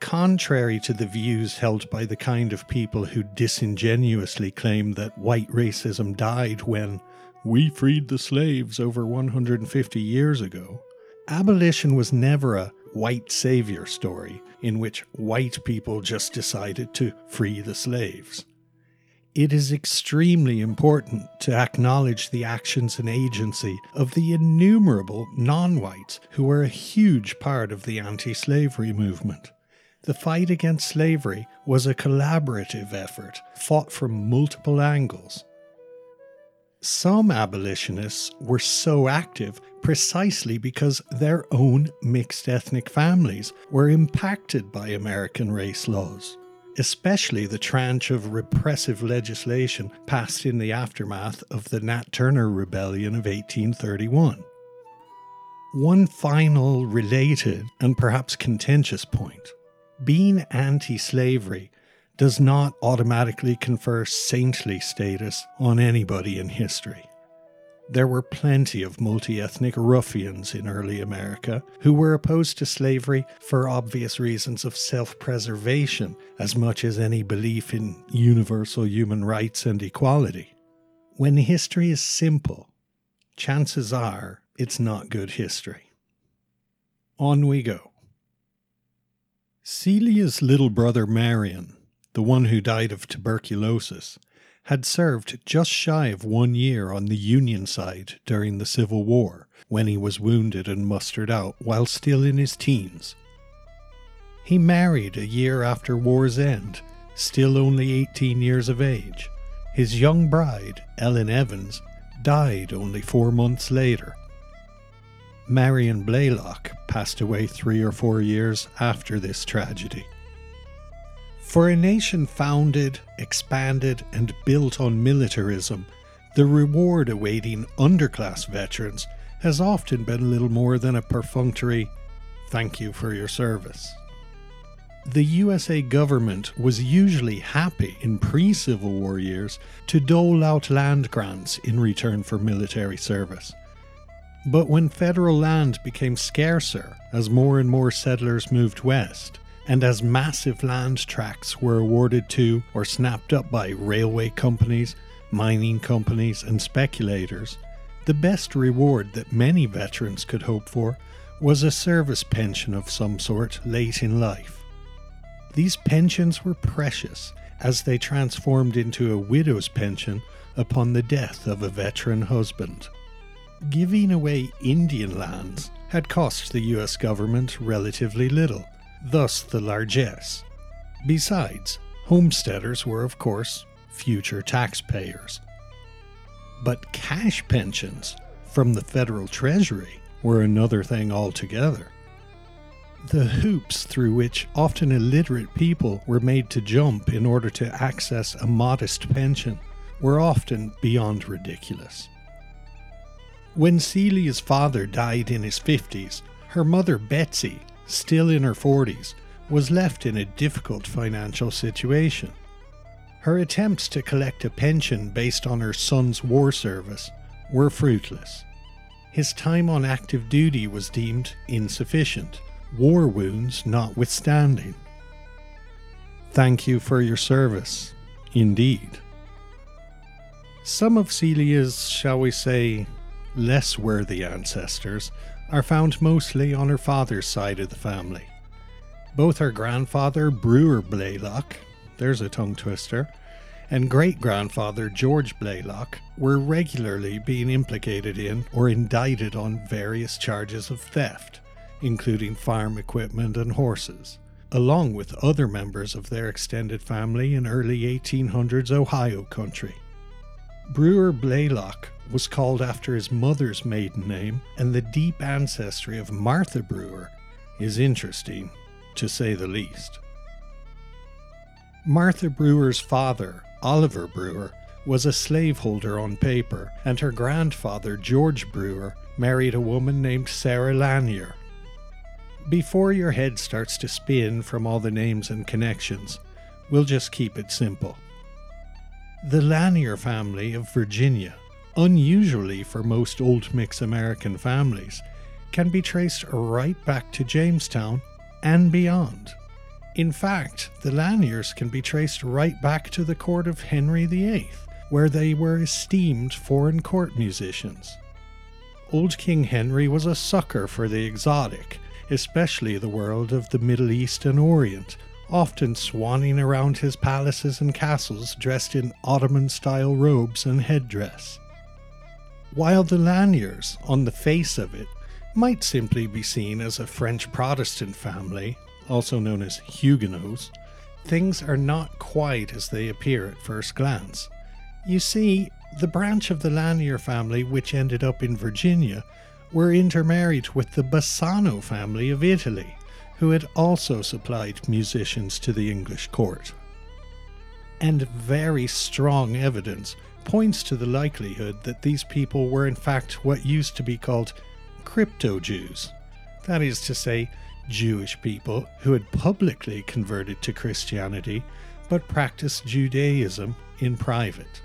Contrary to the views held by the kind of people who disingenuously claim that white racism died when we freed the slaves over 150 years ago, abolition was never a white savior story in which white people just decided to free the slaves. It is extremely important to acknowledge the actions and agency of the innumerable non whites who were a huge part of the anti slavery movement. The fight against slavery was a collaborative effort fought from multiple angles some abolitionists were so active precisely because their own mixed ethnic families were impacted by American race laws, especially the tranche of repressive legislation passed in the aftermath of the Nat Turner Rebellion of 1831. One final related and perhaps contentious point being anti slavery does not automatically confer saintly status on anybody in history. There were plenty of multi ethnic ruffians in early America who were opposed to slavery for obvious reasons of self preservation as much as any belief in universal human rights and equality. When history is simple, chances are it's not good history. On we go. Celia's little brother Marion the one who died of tuberculosis, had served just shy of one year on the Union side during the Civil War when he was wounded and mustered out while still in his teens. He married a year after war's end, still only 18 years of age. His young bride, Ellen Evans, died only four months later. Marion Blaylock passed away three or four years after this tragedy. For a nation founded, expanded, and built on militarism, the reward awaiting underclass veterans has often been little more than a perfunctory thank you for your service. The USA government was usually happy in pre Civil War years to dole out land grants in return for military service. But when federal land became scarcer as more and more settlers moved west, and as massive land tracts were awarded to or snapped up by railway companies, mining companies, and speculators, the best reward that many veterans could hope for was a service pension of some sort late in life. These pensions were precious as they transformed into a widow's pension upon the death of a veteran husband. Giving away Indian lands had cost the US government relatively little thus the largesse. Besides, homesteaders were, of course, future taxpayers. But cash pensions from the federal treasury were another thing altogether. The hoops through which often illiterate people were made to jump in order to access a modest pension were often beyond ridiculous. When Celia's father died in his 50s, her mother Betsy still in her 40s, was left in a difficult financial situation. Her attempts to collect a pension based on her son's war service were fruitless. his time on active duty was deemed insufficient, war wounds notwithstanding. Thank you for your service, indeed. Some of Celia's, shall we say, less worthy ancestors are found mostly on her father's side of the family. Both her grandfather, Brewer Blaylock, there's a tongue twister, and great grandfather George Blaylock were regularly being implicated in or indicted on various charges of theft, including farm equipment and horses, along with other members of their extended family in early 1800s Ohio country. Brewer Blaylock was called after his mother's maiden name, and the deep ancestry of Martha Brewer is interesting, to say the least. Martha Brewer's father, Oliver Brewer, was a slaveholder on paper, and her grandfather, George Brewer, married a woman named Sarah Lanier. Before your head starts to spin from all the names and connections, we'll just keep it simple. The Lanier family of Virginia, unusually for most Old Mix American families, can be traced right back to Jamestown and beyond. In fact, the Laniers can be traced right back to the court of Henry VIII, where they were esteemed foreign court musicians. Old King Henry was a sucker for the exotic, especially the world of the Middle East and Orient, often swanning around his palaces and castles dressed in Ottoman style robes and headdress. While the Laniers, on the face of it, might simply be seen as a French Protestant family also known as Huguenots, things are not quite as they appear at first glance. You see, the branch of the Lanier family which ended up in Virginia were intermarried with the Bassano family of Italy, who had also supplied musicians to the English court. And very strong evidence points to the likelihood that these people were in fact what used to be called crypto Jews. That is to say, Jewish people who had publicly converted to Christianity but practiced Judaism in private.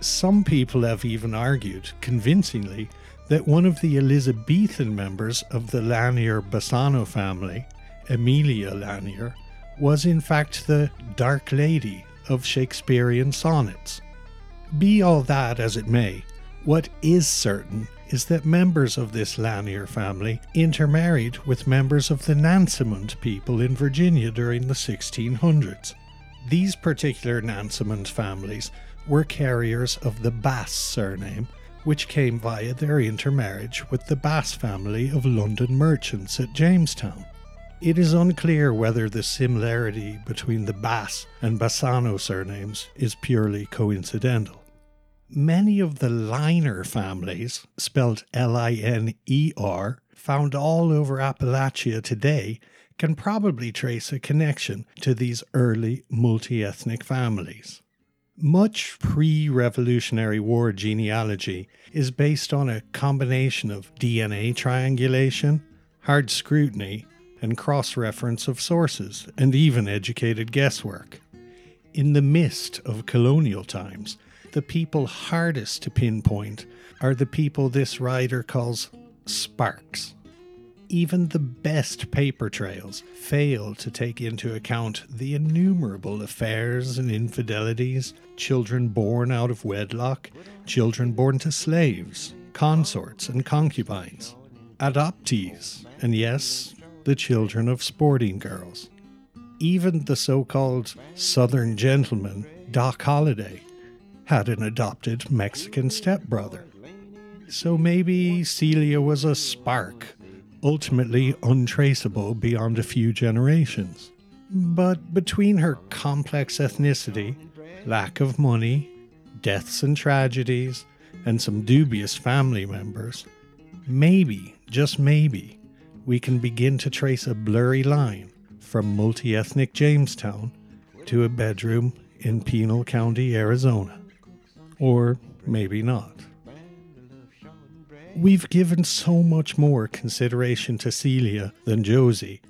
Some people have even argued, convincingly, that one of the Elizabethan members of the Lanier Bassano family, Emilia Lanier, was in fact the Dark Lady of Shakespearean sonnets. Be all that as it may, what is certain is that members of this Lanier family intermarried with members of the Nansemond people in Virginia during the 1600s. These particular Nansemond families were carriers of the Bass surname, which came via their intermarriage with the Bass family of London merchants at Jamestown. It is unclear whether the similarity between the Bass and Bassano surnames is purely coincidental. Many of the liner families, spelled L I N E R, found all over Appalachia today, can probably trace a connection to these early multi ethnic families. Much pre Revolutionary War genealogy is based on a combination of DNA triangulation, hard scrutiny, and cross reference of sources, and even educated guesswork. In the mist of colonial times, the people hardest to pinpoint are the people this writer calls sparks. Even the best paper trails fail to take into account the innumerable affairs and infidelities, children born out of wedlock, children born to slaves, consorts and concubines, adoptees, and yes, the children of sporting girls. Even the so called Southern gentleman, Doc Holliday, had an adopted Mexican stepbrother. So maybe Celia was a spark, ultimately untraceable beyond a few generations. But between her complex ethnicity, lack of money, deaths and tragedies, and some dubious family members, maybe, just maybe, we can begin to trace a blurry line from multi ethnic Jamestown to a bedroom in Pinal County, Arizona. Or maybe not. We've given so much more consideration to Celia than Josie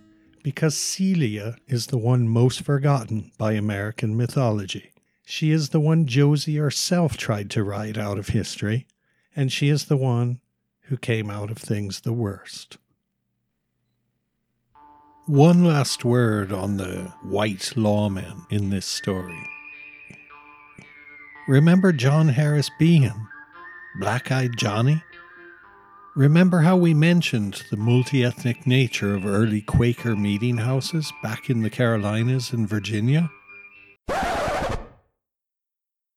because Celia is the one most forgotten by American mythology. She is the one Josie herself tried to write out of history, and she is the one who came out of things the worst. One last word on the white lawmen in this story. Remember John Harris Behan, Black Eyed Johnny? Remember how we mentioned the multi ethnic nature of early Quaker meeting houses back in the Carolinas and Virginia?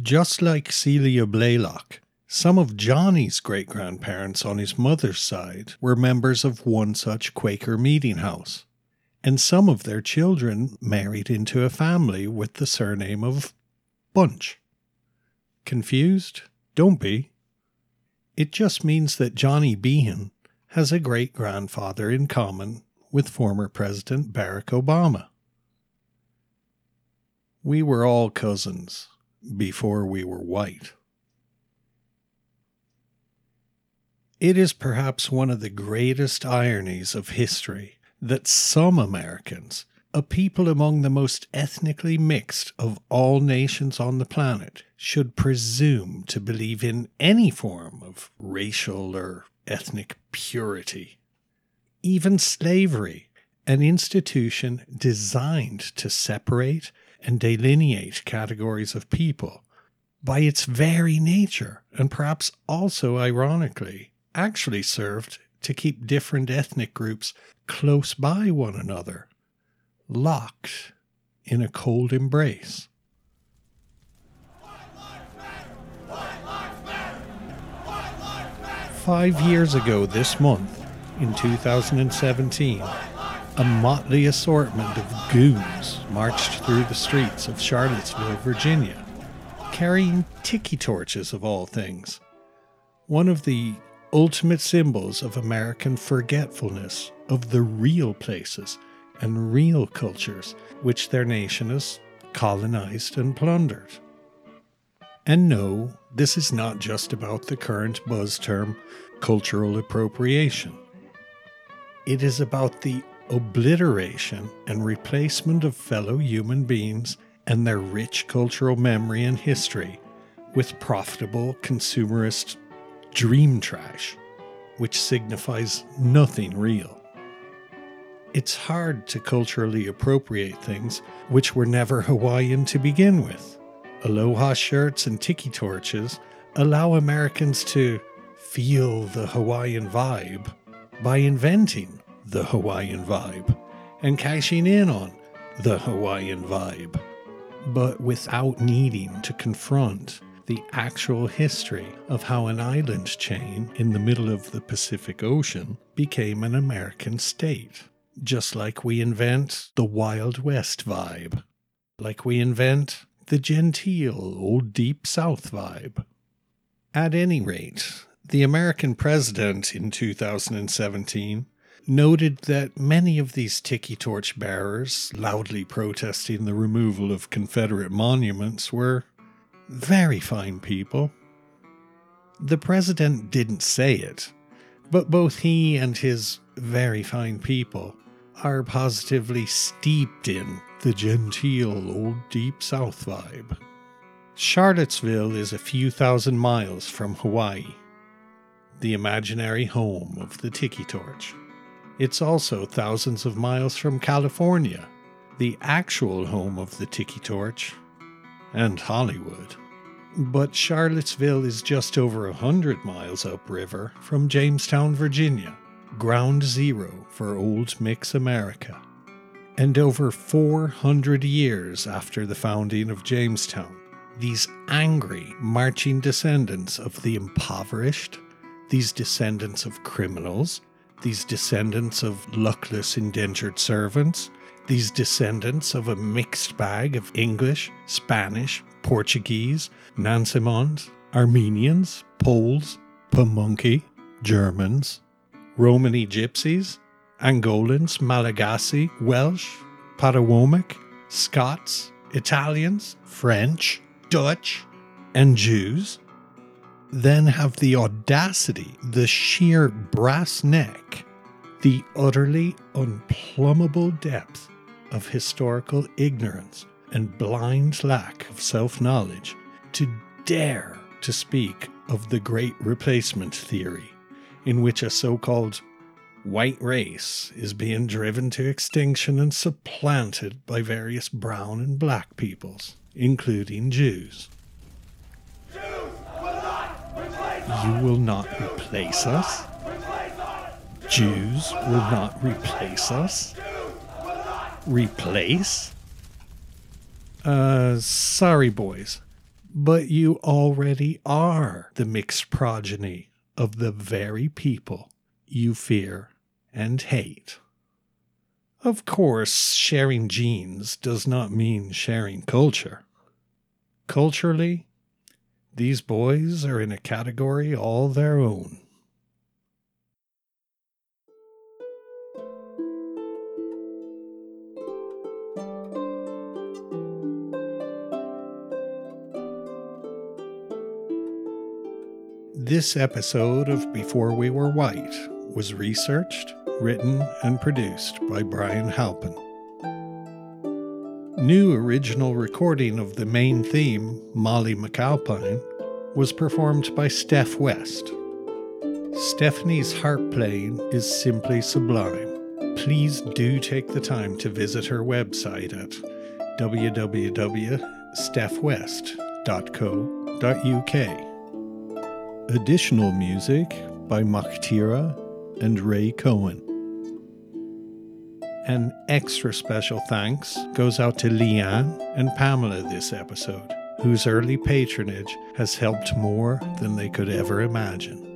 Just like Celia Blaylock, some of Johnny's great grandparents on his mother's side were members of one such Quaker meeting house and some of their children married into a family with the surname of Bunch. Confused? Don't be. It just means that Johnny Behan has a great grandfather in common with former President Barack Obama. We were all cousins before we were white. It is perhaps one of the greatest ironies of history that some Americans, a people among the most ethnically mixed of all nations on the planet, should presume to believe in any form of racial or ethnic purity. Even slavery, an institution designed to separate and delineate categories of people, by its very nature, and perhaps also ironically, actually served to keep different ethnic groups close by one another, locked in a cold embrace. Five years ago this month, in 2017, a motley assortment of goons marched through the streets of Charlottesville, Virginia, carrying tiki torches of all things. One of the ultimate symbols of American forgetfulness of the real places and real cultures which their nation has colonized and plundered. And no, this is not just about the current buzz term cultural appropriation. It is about the obliteration and replacement of fellow human beings and their rich cultural memory and history with profitable consumerist dream trash, which signifies nothing real. It's hard to culturally appropriate things which were never Hawaiian to begin with. Aloha shirts and tiki torches allow Americans to feel the Hawaiian vibe by inventing the Hawaiian vibe and cashing in on the Hawaiian vibe, but without needing to confront the actual history of how an island chain in the middle of the Pacific Ocean became an American state. Just like we invent the Wild West vibe, like we invent the genteel old Deep South vibe. At any rate, the American president in 2017 noted that many of these tiki torch bearers loudly protesting the removal of Confederate monuments were very fine people. The president didn't say it, but both he and his very fine people are positively steeped in the genteel old deep south vibe. Charlottesville is a few thousand miles from Hawaii, the imaginary home of the Tiki Torch. It's also thousands of miles from California, the actual home of the Tiki Torch, and Hollywood. But Charlottesville is just over a hundred miles upriver from Jamestown, Virginia, ground zero for Old Mix America. And over 400 years after the founding of Jamestown, these angry, marching descendants of the impoverished, these descendants of criminals, these descendants of luckless indentured servants, these descendants of a mixed bag of English, Spanish, Portuguese, Nansemond, Armenians, Poles, Pamunkey, Germans, Romany Gypsies, Angolans, Malagasy, Welsh, Patawomeck, Scots, Italians, French, Dutch, and Jews, then have the audacity, the sheer brass neck, the utterly unplumbable depth of historical ignorance and blind lack of self knowledge to dare to speak of the great replacement theory in which a so called white race is being driven to extinction and supplanted by various brown and black peoples, including Jews. Jews will You will not replace us? Jews will not replace us? Replace? Uh, sorry, boys, but you already are the mixed progeny of the very people you fear and hate. Of course, sharing genes does not mean sharing culture. Culturally, these boys are in a category all their own. This episode of Before We Were White was researched, written, and produced by Brian Halpin. New original recording of the main theme, Molly McAlpine, was performed by Steph West. Stephanie's harp playing is simply sublime. Please do take the time to visit her website at www.stephwest.co.uk. Additional music by Maktira and Ray Cohen. An extra special thanks goes out to Leanne and Pamela this episode, whose early patronage has helped more than they could ever imagine.